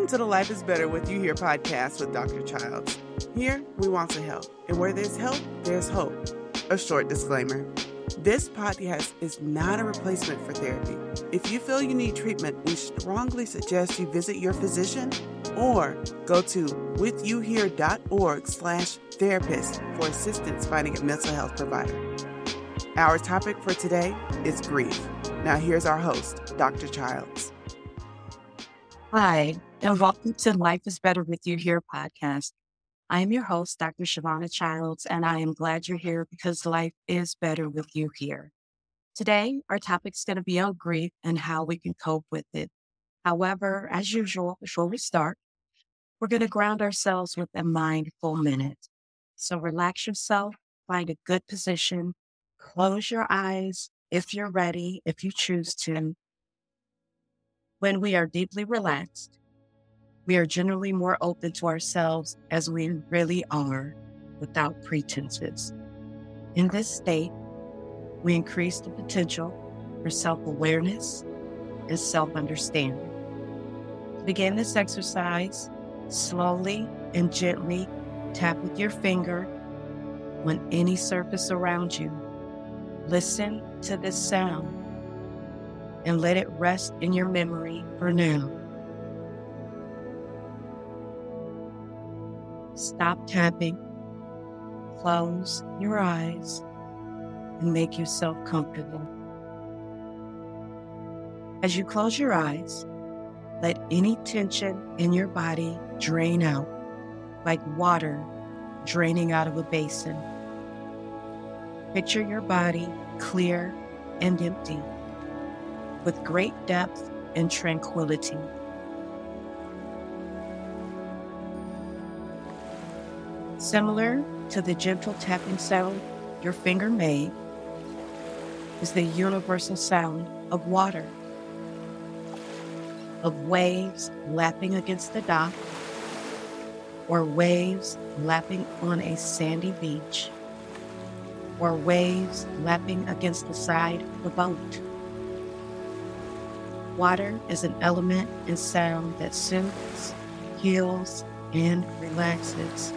Welcome to the Life is Better with You Here podcast with Dr. Childs. Here, we want to help. And where there's help, there's hope. A short disclaimer this podcast is not a replacement for therapy. If you feel you need treatment, we strongly suggest you visit your physician or go to withyouhere.org slash therapist for assistance finding a mental health provider. Our topic for today is grief. Now here's our host, Dr. Childs. Hi, and welcome to Life is Better with You Here podcast. I am your host, Dr. Shavana Childs, and I am glad you're here because life is better with you here. Today, our topic is going to be on grief and how we can cope with it. However, as usual, before we start, we're going to ground ourselves with a mindful minute. So relax yourself, find a good position, close your eyes if you're ready, if you choose to, when we are deeply relaxed, we are generally more open to ourselves as we really are without pretenses. In this state, we increase the potential for self awareness and self understanding. Begin this exercise, slowly and gently tap with your finger on any surface around you. Listen to this sound and let it rest in your memory for now. Stop tapping, close your eyes, and make yourself comfortable. As you close your eyes, let any tension in your body drain out like water draining out of a basin. Picture your body clear and empty with great depth and tranquility. Similar to the gentle tapping sound your finger made is the universal sound of water, of waves lapping against the dock, or waves lapping on a sandy beach, or waves lapping against the side of a boat. Water is an element and sound that soothes, heals, and relaxes.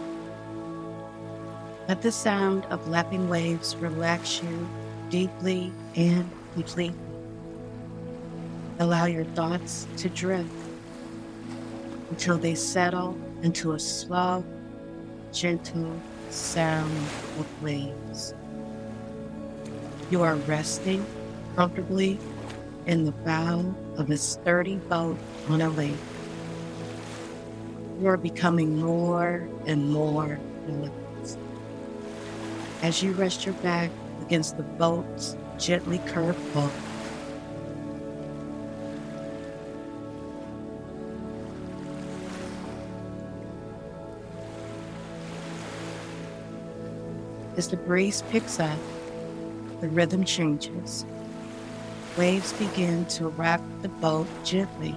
Let the sound of lapping waves relax you deeply and completely. Allow your thoughts to drift until they settle into a slow, gentle sound of waves. You are resting comfortably in the bow of a sturdy boat on a lake. You are becoming more and more relaxed. As you rest your back against the boat's gently curved hull, As the breeze picks up, the rhythm changes waves begin to wrap the boat gently,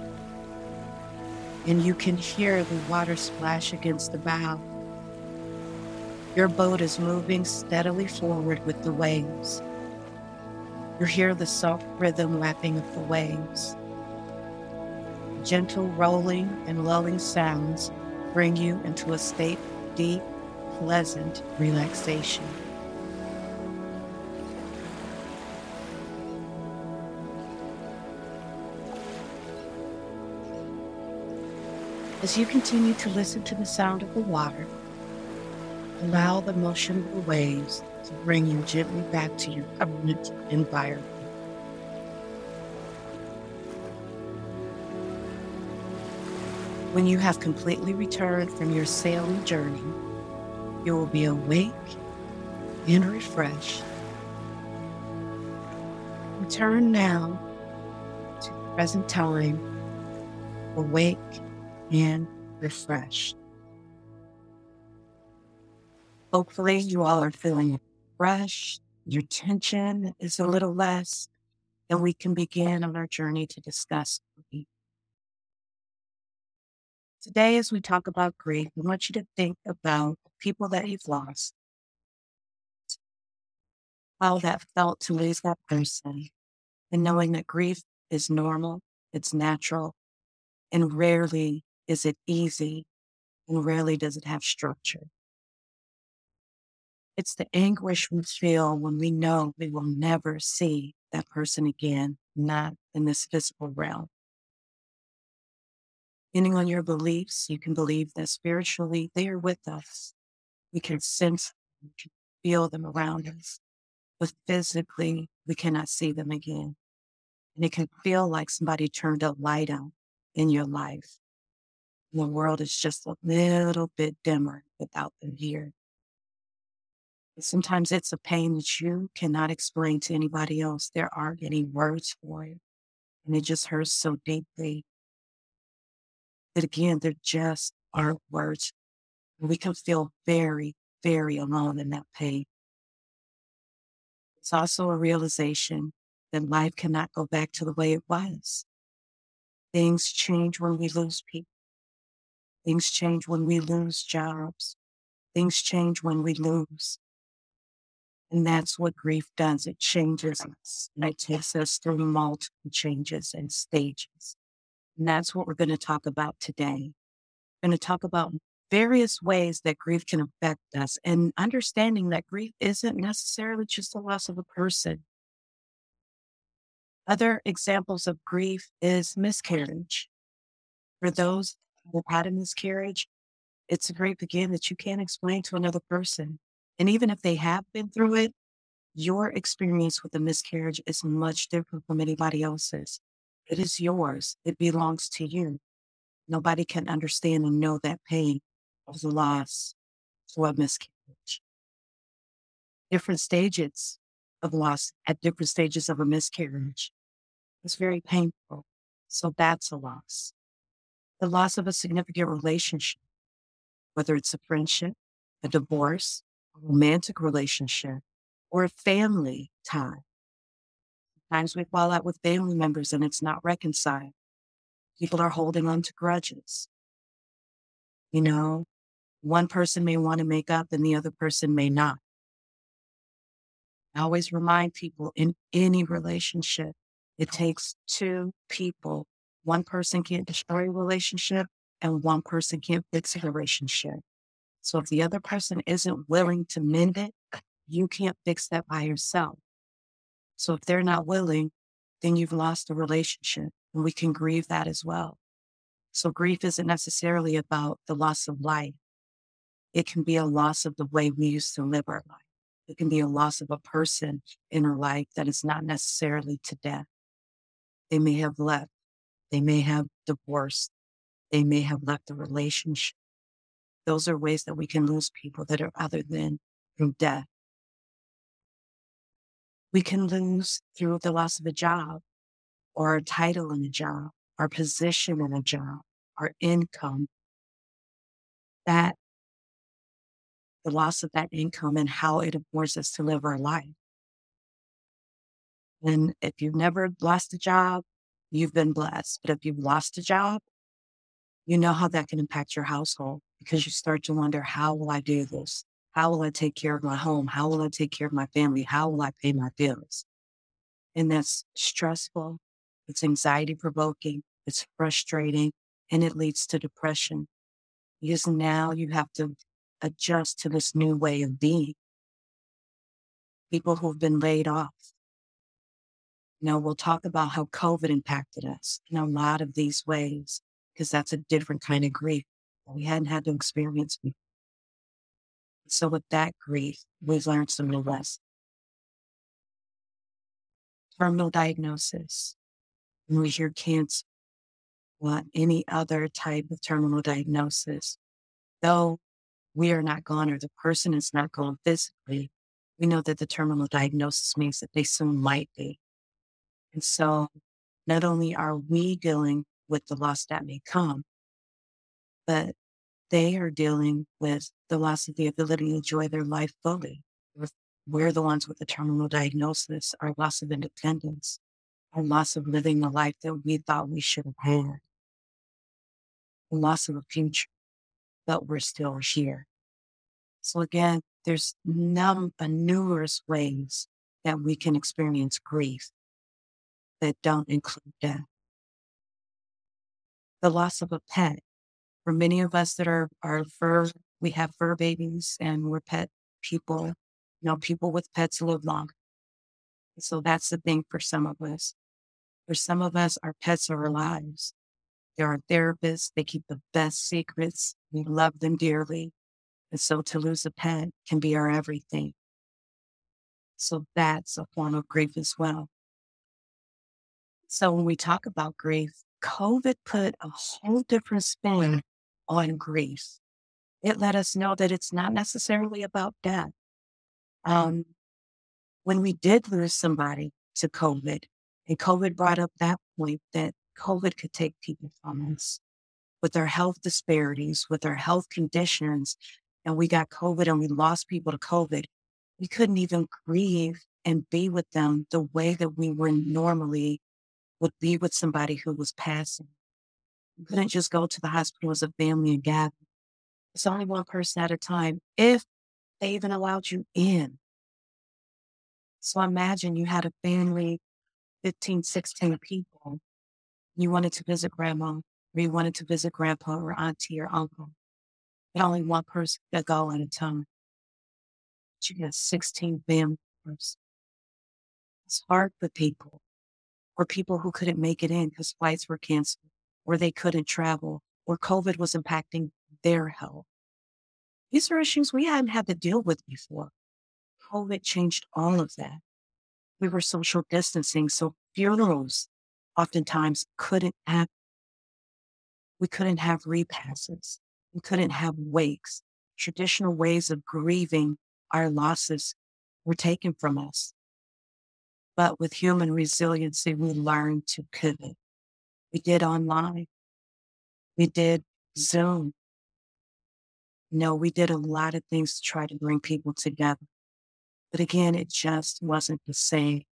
and you can hear the water splash against the bow. Your boat is moving steadily forward with the waves. You hear the soft rhythm lapping of the waves. Gentle rolling and lulling sounds bring you into a state of deep, pleasant relaxation. As you continue to listen to the sound of the water, allow the motion of the waves to bring you gently back to your permanent environment. When you have completely returned from your sailing journey, you will be awake and refreshed. Return now to the present time, awake and refreshed. Hopefully, you all are feeling fresh, your tension is a little less, and we can begin on our journey to discuss grief. Today, as we talk about grief, I want you to think about people that you've lost, how that felt to lose that person, and knowing that grief is normal, it's natural, and rarely is it easy, and rarely does it have structure. It's the anguish we feel when we know we will never see that person again, not in this physical realm. Depending on your beliefs, you can believe that spiritually they are with us. We can sense, them, we can feel them around us, but physically we cannot see them again. And it can feel like somebody turned a light on in your life. And the world is just a little bit dimmer without them here. Sometimes it's a pain that you cannot explain to anybody else. There aren't any words for it. And it just hurts so deeply that again, there just aren't words. We can feel very, very alone in that pain. It's also a realization that life cannot go back to the way it was. Things change when we lose people. Things change when we lose jobs. Things change when we lose. And that's what grief does. It changes us and it takes us through multiple changes and stages. And that's what we're going to talk about today. We're going to talk about various ways that grief can affect us and understanding that grief isn't necessarily just the loss of a person. Other examples of grief is miscarriage. For those have had a miscarriage, it's a grief again that you can't explain to another person. And even if they have been through it, your experience with a miscarriage is much different from anybody else's. It is yours. It belongs to you. Nobody can understand and know that pain of the loss or a miscarriage. Different stages of loss at different stages of a miscarriage. It's very painful. So that's a loss. The loss of a significant relationship, whether it's a friendship, a divorce, a romantic relationship or a family tie. Sometimes we fall out with family members and it's not reconciled. People are holding on to grudges. You know, one person may want to make up and the other person may not. I always remind people in any relationship, it takes two people. One person can't destroy a relationship and one person can't fix a relationship. So if the other person isn't willing to mend it, you can't fix that by yourself. So if they're not willing, then you've lost a relationship and we can grieve that as well. So grief isn't necessarily about the loss of life. It can be a loss of the way we used to live our life. It can be a loss of a person in our life that is not necessarily to death. They may have left. They may have divorced. They may have left a relationship. Those are ways that we can lose people that are other than through death. We can lose through the loss of a job or a title in a job, our position in a job, our income. That the loss of that income and how it affords us to live our life. And if you've never lost a job, you've been blessed. But if you've lost a job, you know how that can impact your household because you start to wonder, how will I do this? How will I take care of my home? How will I take care of my family? How will I pay my bills? And that's stressful. It's anxiety provoking. It's frustrating and it leads to depression because now you have to adjust to this new way of being. People who've been laid off. You know, we'll talk about how COVID impacted us in a lot of these ways because that's a different kind of grief we hadn't had to experience before. So with that grief, we've learned some new lessons. Terminal diagnosis. When we hear cancer, or any other type of terminal diagnosis, though we are not gone or the person is not gone physically, we know that the terminal diagnosis means that they soon might be. And so not only are we dealing with the loss that may come, but they are dealing with the loss of the ability to enjoy their life fully. We're the ones with the terminal diagnosis, our loss of independence, our loss of living the life that we thought we should have had, the loss of a future, but we're still here. So again, there's num- numerous ways that we can experience grief that don't include death. The loss of a pet For many of us that are, are fur, we have fur babies and we're pet people, you know, people with pets live longer. So that's the thing for some of us. For some of us, our pets are our lives. They're our therapists. They keep the best secrets. We love them dearly. And so to lose a pet can be our everything. So that's a form of grief as well. So when we talk about grief, COVID put a whole different spin on grief. It let us know that it's not necessarily about death. Um, when we did lose somebody to COVID, and COVID brought up that point that COVID could take people from us with our health disparities, with our health conditions, and we got COVID and we lost people to COVID, we couldn't even grieve and be with them the way that we were normally would be with somebody who was passing. We couldn't just go to the hospital as a family and gather. It's only one person at a time, if they even allowed you in. So imagine you had a family, 15, 16 people. You wanted to visit grandma, or you wanted to visit grandpa or auntie or uncle. But only one person could go at a time. But you got 16 families. It's hard for people or people who couldn't make it in because flights were canceled or they couldn't travel or COVID was impacting their health. These are issues we hadn't had to deal with before. COVID changed all of that. We were social distancing, so funerals oftentimes couldn't have, we couldn't have repasses. We couldn't have wakes. Traditional ways of grieving our losses were taken from us. But with human resiliency, we learned to pivot. We did online. We did Zoom. No, we did a lot of things to try to bring people together. But again, it just wasn't the same.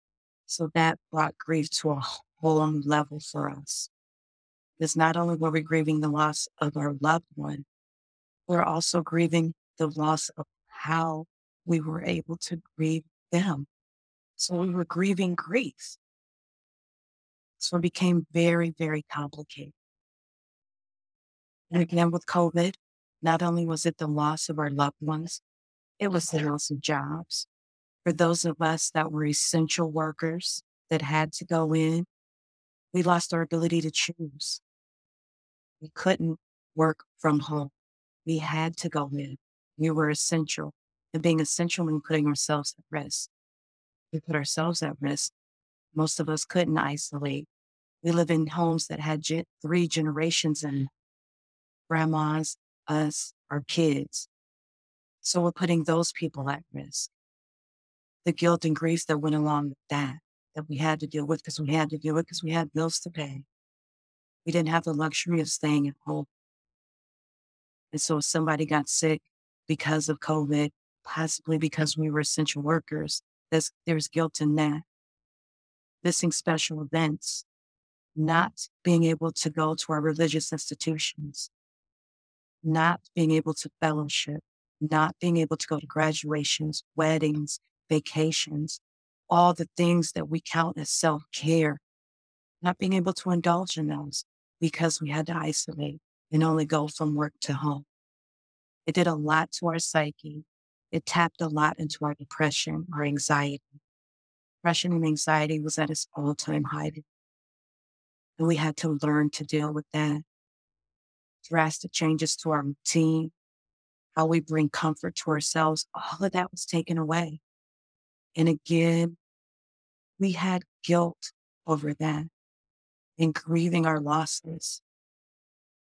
So that brought grief to a whole new level for us. Because not only were we grieving the loss of our loved one, we're also grieving the loss of how we were able to grieve them. So we were grieving grief. So it became very, very complicated. And again, with COVID, not only was it the loss of our loved ones, it was the loss of jobs. For those of us that were essential workers that had to go in, we lost our ability to choose. We couldn't work from home. We had to go in. We were essential. And being essential meant putting ourselves at risk we put ourselves at risk. Most of us couldn't isolate. We live in homes that had ge- three generations in grandmas, us, our kids. So we're putting those people at risk. The guilt and grief that went along with that, that we had to deal with because we had to deal with because we had bills to pay. We didn't have the luxury of staying at home. And so if somebody got sick because of COVID, possibly because we were essential workers, there's, there's guilt in that. Missing special events, not being able to go to our religious institutions, not being able to fellowship, not being able to go to graduations, weddings, vacations, all the things that we count as self care, not being able to indulge in those because we had to isolate and only go from work to home. It did a lot to our psyche. It tapped a lot into our depression, our anxiety. Depression and anxiety was at its all time high. And we had to learn to deal with that. Drastic changes to our routine, how we bring comfort to ourselves, all of that was taken away. And again, we had guilt over that and grieving our losses.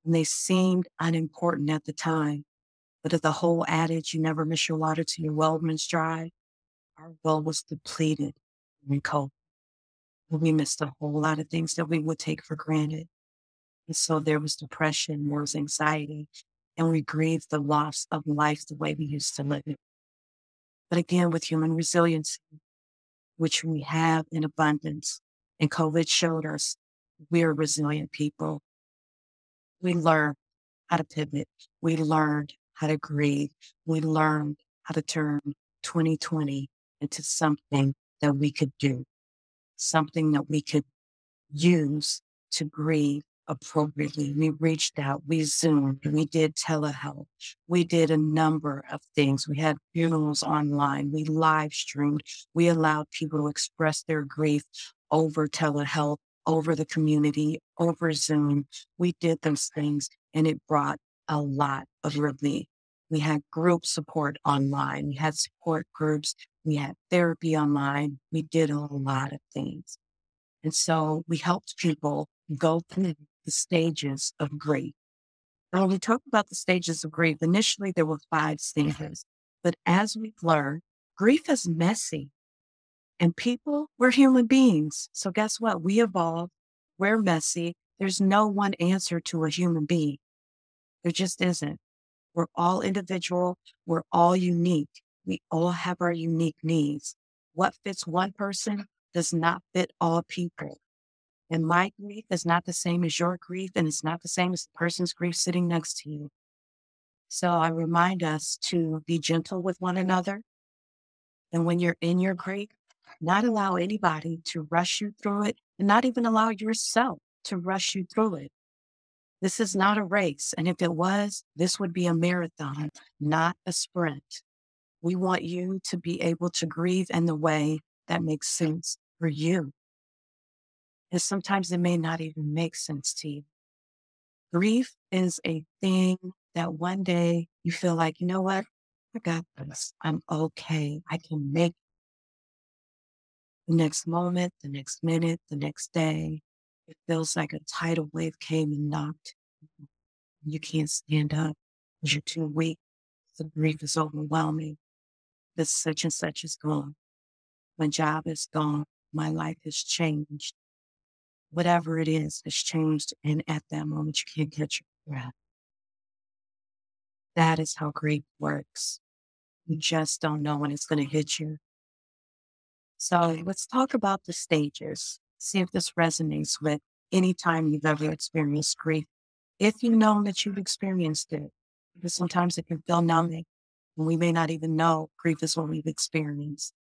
And they seemed unimportant at the time. But of the whole adage, you never miss your water till your well runs dry, our well was depleted in COVID. We missed a whole lot of things that we would take for granted. And so there was depression, there was anxiety, and we grieved the loss of life the way we used to live it. But again, with human resiliency, which we have in abundance, and COVID showed us we're resilient people. We learned how to pivot. We learned to grieve. We learned how to turn 2020 into something that we could do, something that we could use to grieve appropriately. We reached out, we Zoomed, we did telehealth, we did a number of things. We had funerals online, we live streamed, we allowed people to express their grief over telehealth, over the community, over Zoom. We did those things and it brought a lot of relief. We had group support online, we had support groups, we had therapy online, we did a lot of things. And so we helped people go through the stages of grief. And when we talk about the stages of grief, initially there were five stages, but as we've learned, grief is messy. And people, we're human beings. So guess what? We evolve. We're messy. There's no one answer to a human being. There just isn't. We're all individual. We're all unique. We all have our unique needs. What fits one person does not fit all people. And my grief is not the same as your grief, and it's not the same as the person's grief sitting next to you. So I remind us to be gentle with one another. And when you're in your grief, not allow anybody to rush you through it, and not even allow yourself to rush you through it. This is not a race. And if it was, this would be a marathon, not a sprint. We want you to be able to grieve in the way that makes sense for you. And sometimes it may not even make sense to you. Grief is a thing that one day you feel like, you know what? I got this. I'm okay. I can make the next moment, the next minute, the next day. It feels like a tidal wave came and knocked. You can't stand up because you're too weak. The grief is overwhelming. This such and such is gone. My job is gone my life has changed. Whatever it is has changed. And at that moment, you can't catch your breath. That is how grief works. You just don't know when it's going to hit you. So let's talk about the stages. See if this resonates with any time you've ever experienced grief. If you know that you've experienced it, because sometimes it can feel numbing and we may not even know grief is what we've experienced.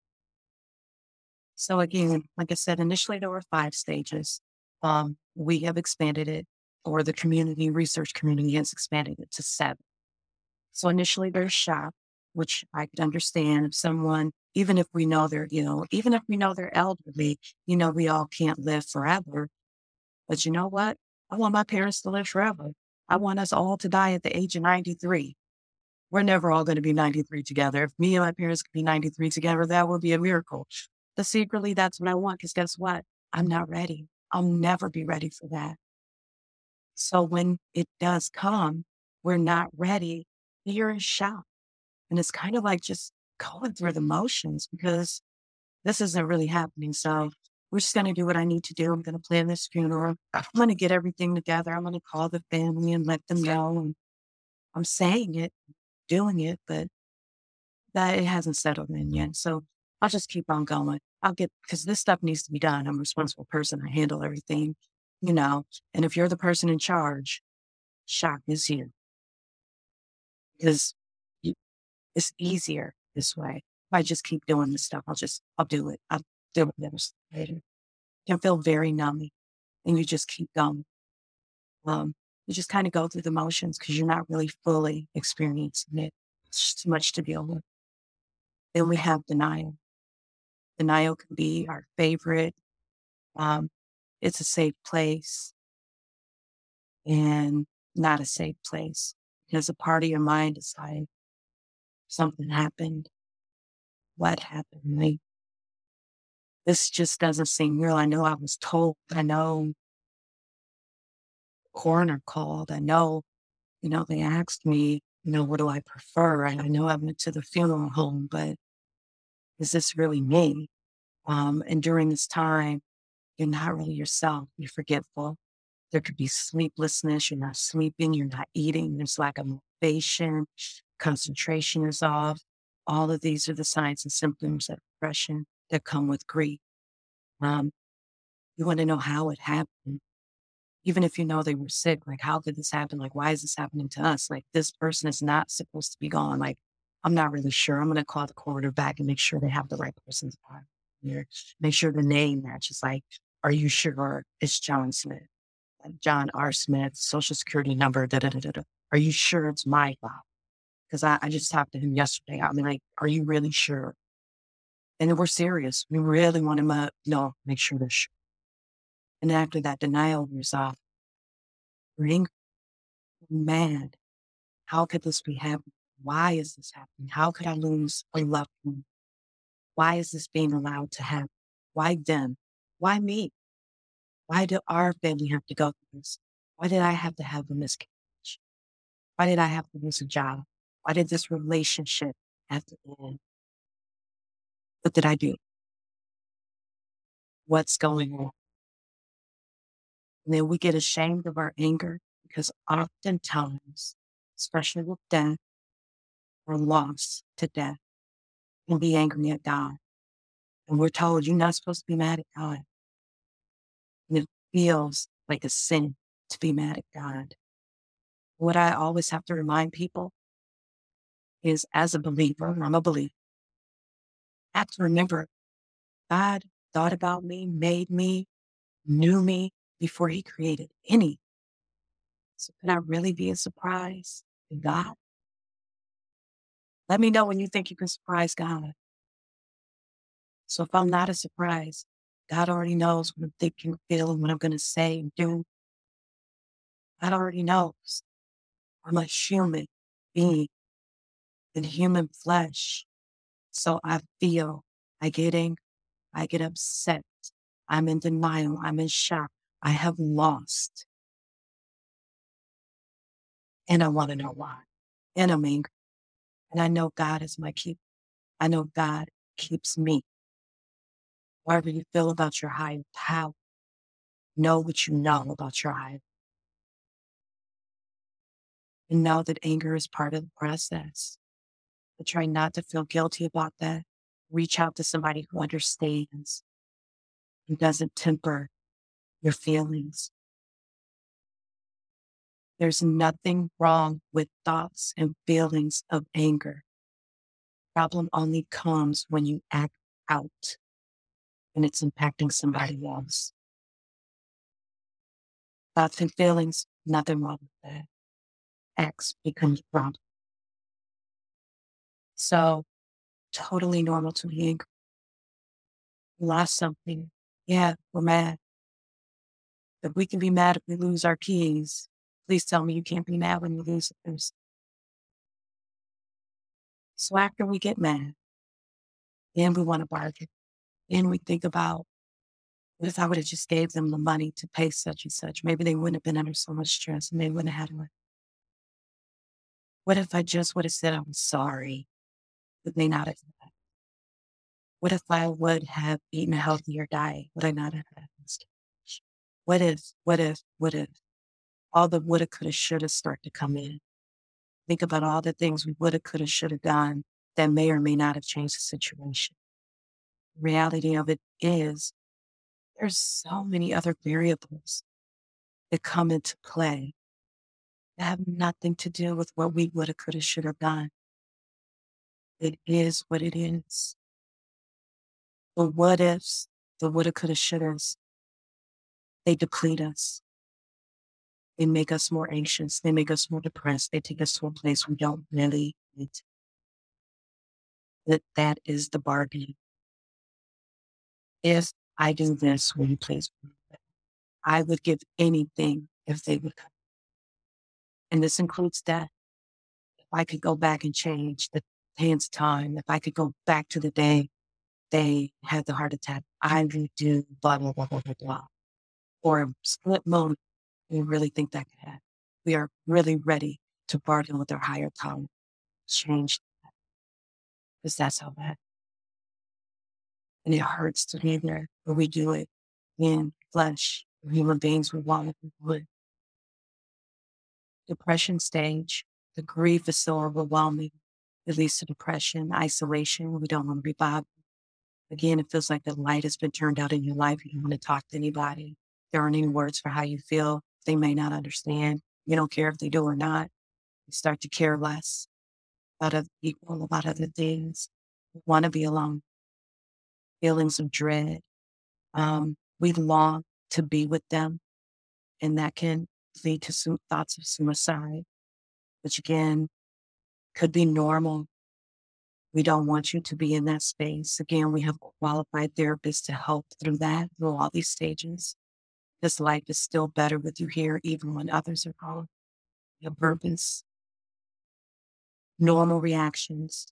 So again, like I said, initially there were five stages. Um, we have expanded it, or the community research community has expanded it to seven. So initially there's shock, which I could understand if someone, even if we know they're, you know, even if we know they're elderly, you know, we all can't live forever. But you know what? I want my parents to live forever. I want us all to die at the age of 93. We're never all going to be 93 together. If me and my parents could be 93 together, that would be a miracle. But secretly, that's what I want. Because guess what? I'm not ready. I'll never be ready for that. So when it does come, we're not ready. You're in shock. And it's kind of like just going through the mm-hmm. motions because this isn't really happening. So we're just going to do what I need to do. I'm going to plan this funeral. I'm going to get everything together. I'm going to call the family and let them know. And I'm saying it, doing it, but that it hasn't settled in mm-hmm. yet. So I'll just keep on going. I'll get, because this stuff needs to be done. I'm a responsible person. I handle everything, you know. And if you're the person in charge, shock is you. Because it's easier this way. If I just keep doing this stuff, I'll just, I'll do it. I'll do it later. It can feel very numbing and you just keep going. Um, you just kind of go through the motions because you're not really fully experiencing it. It's too much to deal with. Then we have denial. Denial can be our favorite. Um, it's a safe place and not a safe place because a part of your mind is like, something happened. What happened? Like, this just doesn't seem real. I know I was told. I know coroner called. I know, you know, they asked me, you know, what do I prefer? And I know I went to the funeral home, but is this really me? Um, and during this time, you're not really yourself. You're forgetful. There could be sleeplessness. You're not sleeping. You're not eating. There's lack of motivation. Concentration is off. All of these are the signs and symptoms of depression that come with grief. Um, you want to know how it happened. Even if you know they were sick, like, how did this happen? Like, why is this happening to us? Like, this person is not supposed to be gone. Like, I'm not really sure. I'm going to call the coroner back and make sure they have the right person's file here. Make sure the name matches. Like, are you sure it's John Smith? John R. Smith, social security number, da da da da. Are you sure it's my file? Because I, I just talked to him yesterday. I mean, like, are you really sure? And we're serious. We really want him to know, make sure they're sure. And after that denial off, we're angry, mad. How could this be happening? Why is this happening? How could I lose a loved one? Why is this being allowed to happen? Why them? Why me? Why did our family have to go through this? Why did I have to have a miscarriage? Why did I have to lose a job? Why did this relationship have to end? What did I do? What's going on? And then we get ashamed of our anger because oftentimes, especially with death or loss to death, and be angry at God. And we're told you're not supposed to be mad at God. And it feels like a sin to be mad at God. What I always have to remind people is as a believer, mm-hmm. I'm a believer, I have to remember God thought about me, made me, knew me before he created any. So can I really be a surprise to God? Let me know when you think you can surprise God. So if I'm not a surprise, God already knows what I'm thinking, feeling, what I'm going to say and do. God already knows. I'm a human being in human flesh. So I feel, I get angry, I get upset, I'm in denial, I'm in shock, I have lost. And I want to know why. And I'm angry. And I know God is my keeper. I know God keeps me. Whatever you feel about your higher power, know what you know about your higher. And know that anger is part of the process. Try not to feel guilty about that. Reach out to somebody who understands, who doesn't temper your feelings. There's nothing wrong with thoughts and feelings of anger. Problem only comes when you act out and it's impacting somebody else. Thoughts and feelings, nothing wrong with that. Acts becomes problem. So totally normal to be angry. lost something. Yeah, we're mad. But we can be mad if we lose our keys. Please tell me you can't be mad when you lose those. So after we get mad, then we want to bargain. Then we think about what if I would have just gave them the money to pay such and such? Maybe they wouldn't have been under so much stress and they wouldn't have had to. What if I just would have said I'm sorry? Would they not have? What if I would have eaten a healthier diet? Would I not have this? What if, what if, what if? All the woulda, coulda, shoulda start to come in. Think about all the things we woulda, coulda, shoulda done that may or may not have changed the situation. The reality of it is there's so many other variables that come into play that have nothing to do with what we woulda, coulda, shoulda done. It is what it is. The what ifs, the woulda, coulda, shouldas, they deplete us. They make us more anxious. They make us more depressed. They take us to a place we don't really need. That that is the bargain. If I do this, will you please? I would give anything if they would come. And this includes death. If I could go back and change the hands time, if I could go back to the day they had the heart attack, I would do blah, blah, blah, blah, blah, blah. Or a split moment, we really think that could happen. We are really ready to bargain with our higher power, change that. Because that's how bad. And it hurts to be there, but we do it in flesh. Human beings, we want it, would. Depression stage, the grief is so overwhelming. It leads to depression, isolation. We don't want to be bothered. Again, it feels like the light has been turned out in your life. You don't want to talk to anybody. There aren't any words for how you feel. They may not understand. You don't care if they do or not. You start to care less about other people, about other things. We want to be alone. Feelings of dread. Um, we long to be with them And that can lead to some thoughts of suicide, which again could be normal. We don't want you to be in that space. Again, we have qualified therapists to help through that, through all these stages. This life is still better with you here, even when others are gone. Your purpose, normal reactions.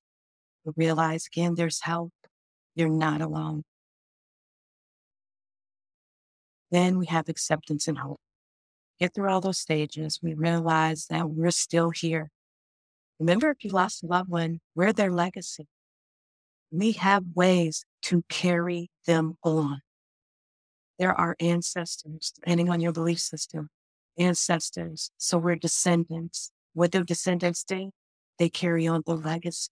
But realize again, there's help. You're not alone. Then we have acceptance and hope. Get through all those stages. We realize that we're still here. Remember, if you lost a loved one, we're their legacy. We have ways to carry them on. There are ancestors, depending on your belief system, ancestors. So we're descendants. What do descendants do? They carry on the legacy.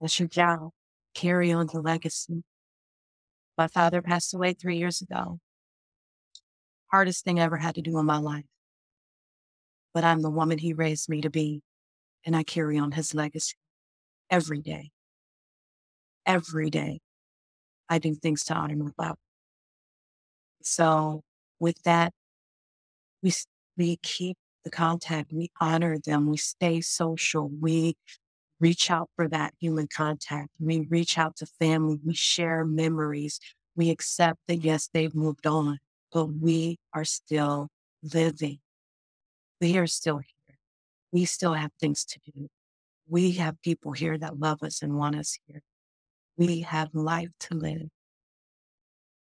That's your job. Carry on the legacy. My father passed away three years ago hardest thing I ever had to do in my life. But I'm the woman he raised me to be, and I carry on his legacy every day. Every day, I do things to honor my father. So, with that, we we keep the contact, we honor them, we stay social, we reach out for that human contact, we reach out to family, we share memories, we accept that yes, they've moved on but we are still living. We are still. We still have things to do. We have people here that love us and want us here. We have life to live.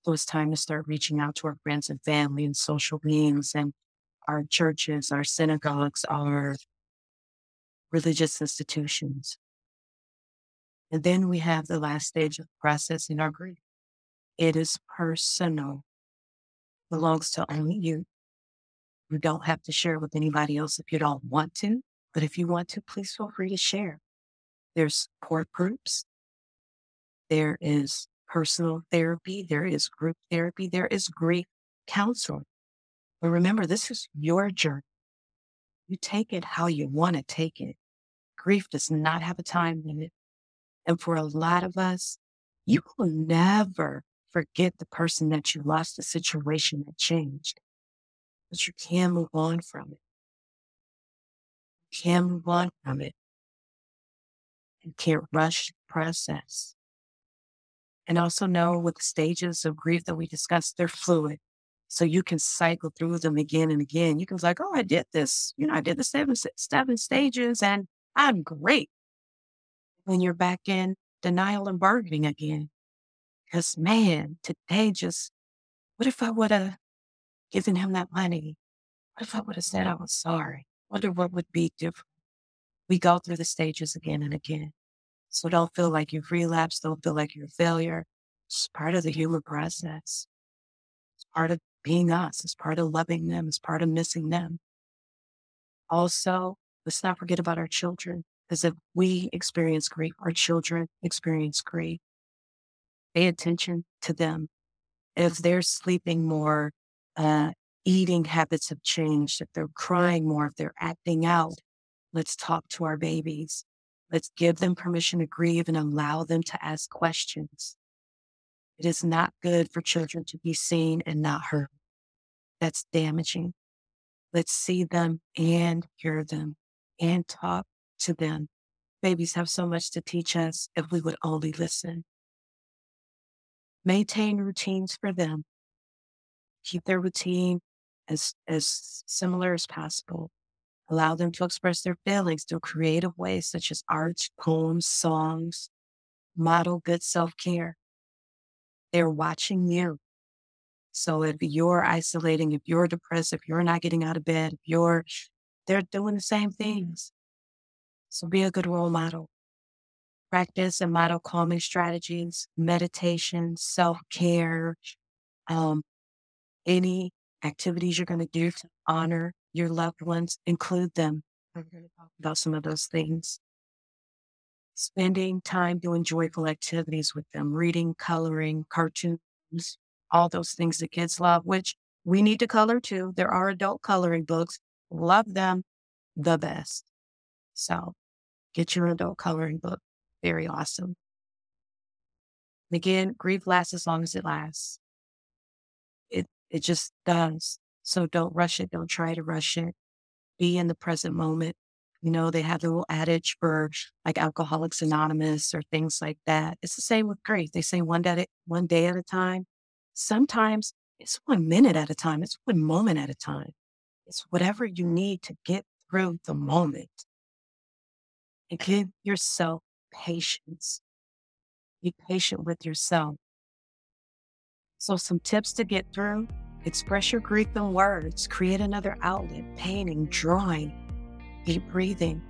So it's time to start reaching out to our friends and family and social beings and our churches, our synagogues, our religious institutions. And then we have the last stage of processing our grief. It is personal belongs to only you. You don't have to share with anybody else if you don't want to, but if you want to, please feel free to share. There's support groups. There is personal therapy. There is group therapy. There is grief counseling. But remember, this is your journey. You take it how you want to take it. Grief does not have a time limit. And for a lot of us, you will never forget the person that you lost, the situation that changed. But you can move on from it. You can move on from it. You can't rush the process. And also know with the stages of grief that we discussed, they're fluid. So you can cycle through them again and again. You can be like, oh, I did this. You know, I did the seven, seven stages and I'm great. When you're back in denial and bargaining again. Because man, today just, what if I would have given him that money? What if I would have said I was sorry? Wonder what would be different. We go through the stages again and again. So don't feel like you've relapsed. Don't feel like you're a failure. It's part of the human process. It's part of being us. It's part of loving them. It's part of missing them. Also, let's not forget about our children. Because if we experience grief, our children experience grief pay attention to them. If they're sleeping more, uh, eating habits have changed, if they're crying more, if they're acting out, let's talk to our babies. Let's give them permission to grieve and allow them to ask questions. It is not good for children to be seen and not heard. That's damaging. Let's see them and hear them and talk to them. Babies have so much to teach us if we would only listen. Maintain routines for them. Keep their routine as, as similar as possible. Allow them to express their feelings through creative ways such as art, poems, songs. Model good self care. They're watching you. So if you're isolating, if you're depressed, if you're not getting out of bed, if you're, they're doing the same things. So be a good role model practice and model calming strategies, meditation, self care, um, any activities you're going to do to honor your loved ones, include them. We're going to talk about some of those things. Spending time doing joyful activities with them, reading, coloring, cartoons, all those things that kids love, which we need to color too. There are adult coloring books. Love them the best. So get your adult coloring book very awesome. Again, grief lasts as long as it lasts. It just does. So don't rush it. Don't try to rush it. Be in the present moment. You know, they have the little adage for like Alcoholics Anonymous or things like that. It's the same with grief. They say one day, one day at a time. Sometimes it's one minute at a time. It's one moment at a time. It's whatever you need to get through the moment. And give yourself patience. Be patient with yourself. So, some tips to get through express your grief in words, create another outlet, painting, drawing, deep breathing.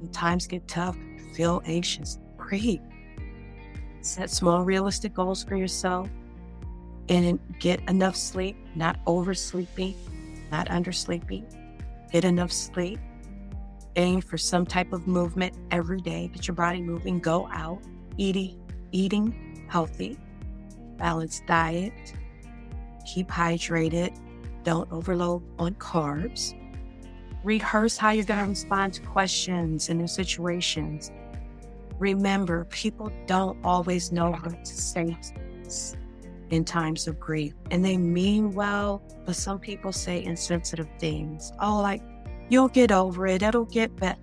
When times get tough, feel anxious, breathe. Set small, realistic goals for yourself and get enough sleep, not oversleeping, not undersleeping. Get enough sleep. Aim for some type of movement every day. Get your body moving. Go out, eating, eating healthy, balanced diet. Keep hydrated. Don't overload on carbs. Rehearse how you're going to respond to questions and new situations. Remember, people don't always know how to say in times of grief. And they mean well, but some people say insensitive things. Oh, like, you'll get over it. It'll get better.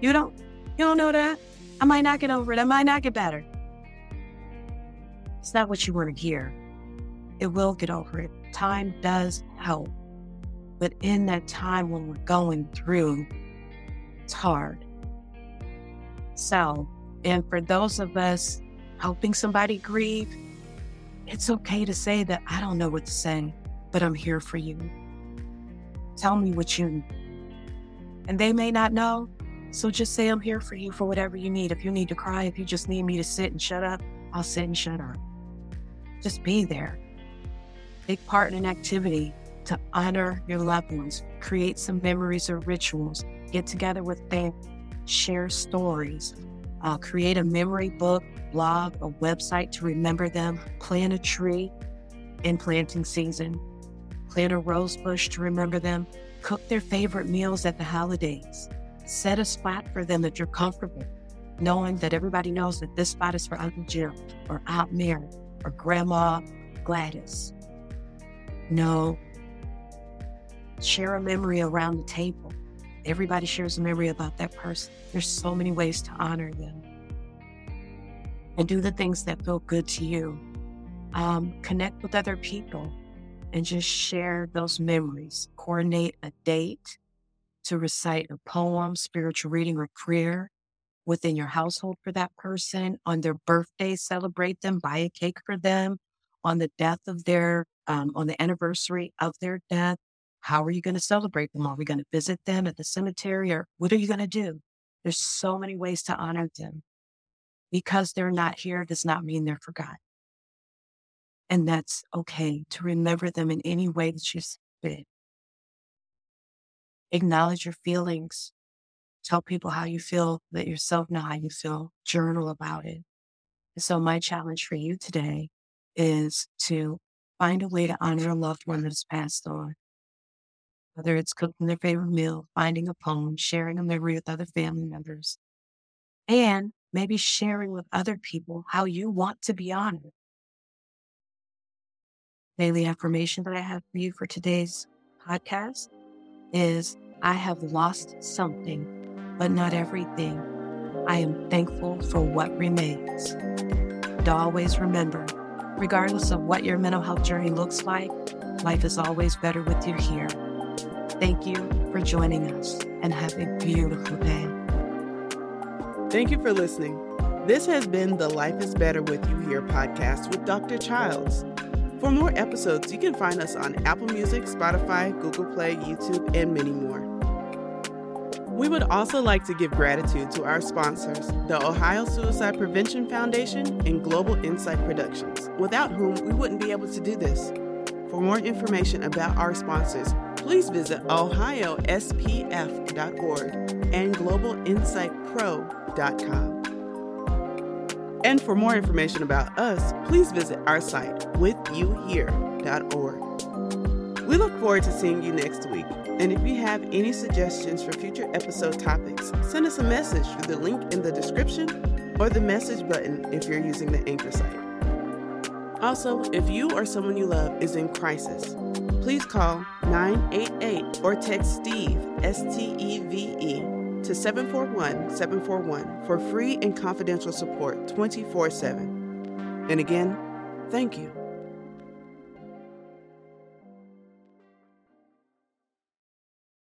You don't you don't know that? I might not get over it. I might not get better. It's not what you want to hear. It will get over it. Time does help. But in that time when we're going through, it's hard. So, and for those of us helping somebody grieve, it's okay to say that I don't know what to say, but I'm here for you. Tell me what you need. And they may not know, so just say I'm here for you for whatever you need. If you need to cry, if you just need me to sit and shut up, I'll sit and shut up. Just be there. Take part in an activity to honor your loved ones. Create some memories or rituals. Get together with them. Share stories. Uh, create a memory book blog, a website to remember them, plant a tree in planting season, plant a rose bush to remember them, cook their favorite meals at the holidays, set a spot for them that you're comfortable, knowing that everybody knows that this spot is for Uncle Jim or Aunt Mary or Grandma Gladys. No. Share a memory around the table. Everybody shares a memory about that person. There's so many ways to honor them and do the things that feel good to you. Um, connect with other people and just share those memories. Coordinate a date to recite a poem, spiritual reading, or prayer within your household for that person. On their birthday, celebrate them, buy a cake for them. On the death of their, um, on the anniversary of their death, how are you going to celebrate them? Are we going to visit them at the cemetery or what are you going to do? There's so many ways to honor them because they're not here does not mean they're forgotten. And that's okay to remember them in any way that you fit. Acknowledge your feelings. Tell people how you feel, let yourself know how you feel, journal about it. So, my challenge for you today is to find a way to honor a loved one that has passed on. Whether it's cooking their favorite meal, finding a poem, sharing a memory with other family members, and maybe sharing with other people how you want to be honored. Daily affirmation that I have for you for today's podcast is I have lost something, but not everything. I am thankful for what remains. And always remember, regardless of what your mental health journey looks like, life is always better with you here. Thank you for joining us and have a beautiful day. Thank you for listening. This has been the Life is Better with You Here podcast with Dr. Childs. For more episodes, you can find us on Apple Music, Spotify, Google Play, YouTube, and many more. We would also like to give gratitude to our sponsors, the Ohio Suicide Prevention Foundation and Global Insight Productions, without whom we wouldn't be able to do this. For more information about our sponsors, please visit ohiospf.org and globalinsightpro.com and for more information about us, please visit our site withyouhere.org. We look forward to seeing you next week. And if you have any suggestions for future episode topics, send us a message through the link in the description or the message button if you're using the Anchor site. Also, if you or someone you love is in crisis, please call 988 or text Steve, S T E V E, to 741 741 for free and confidential support 24 7. And again, thank you.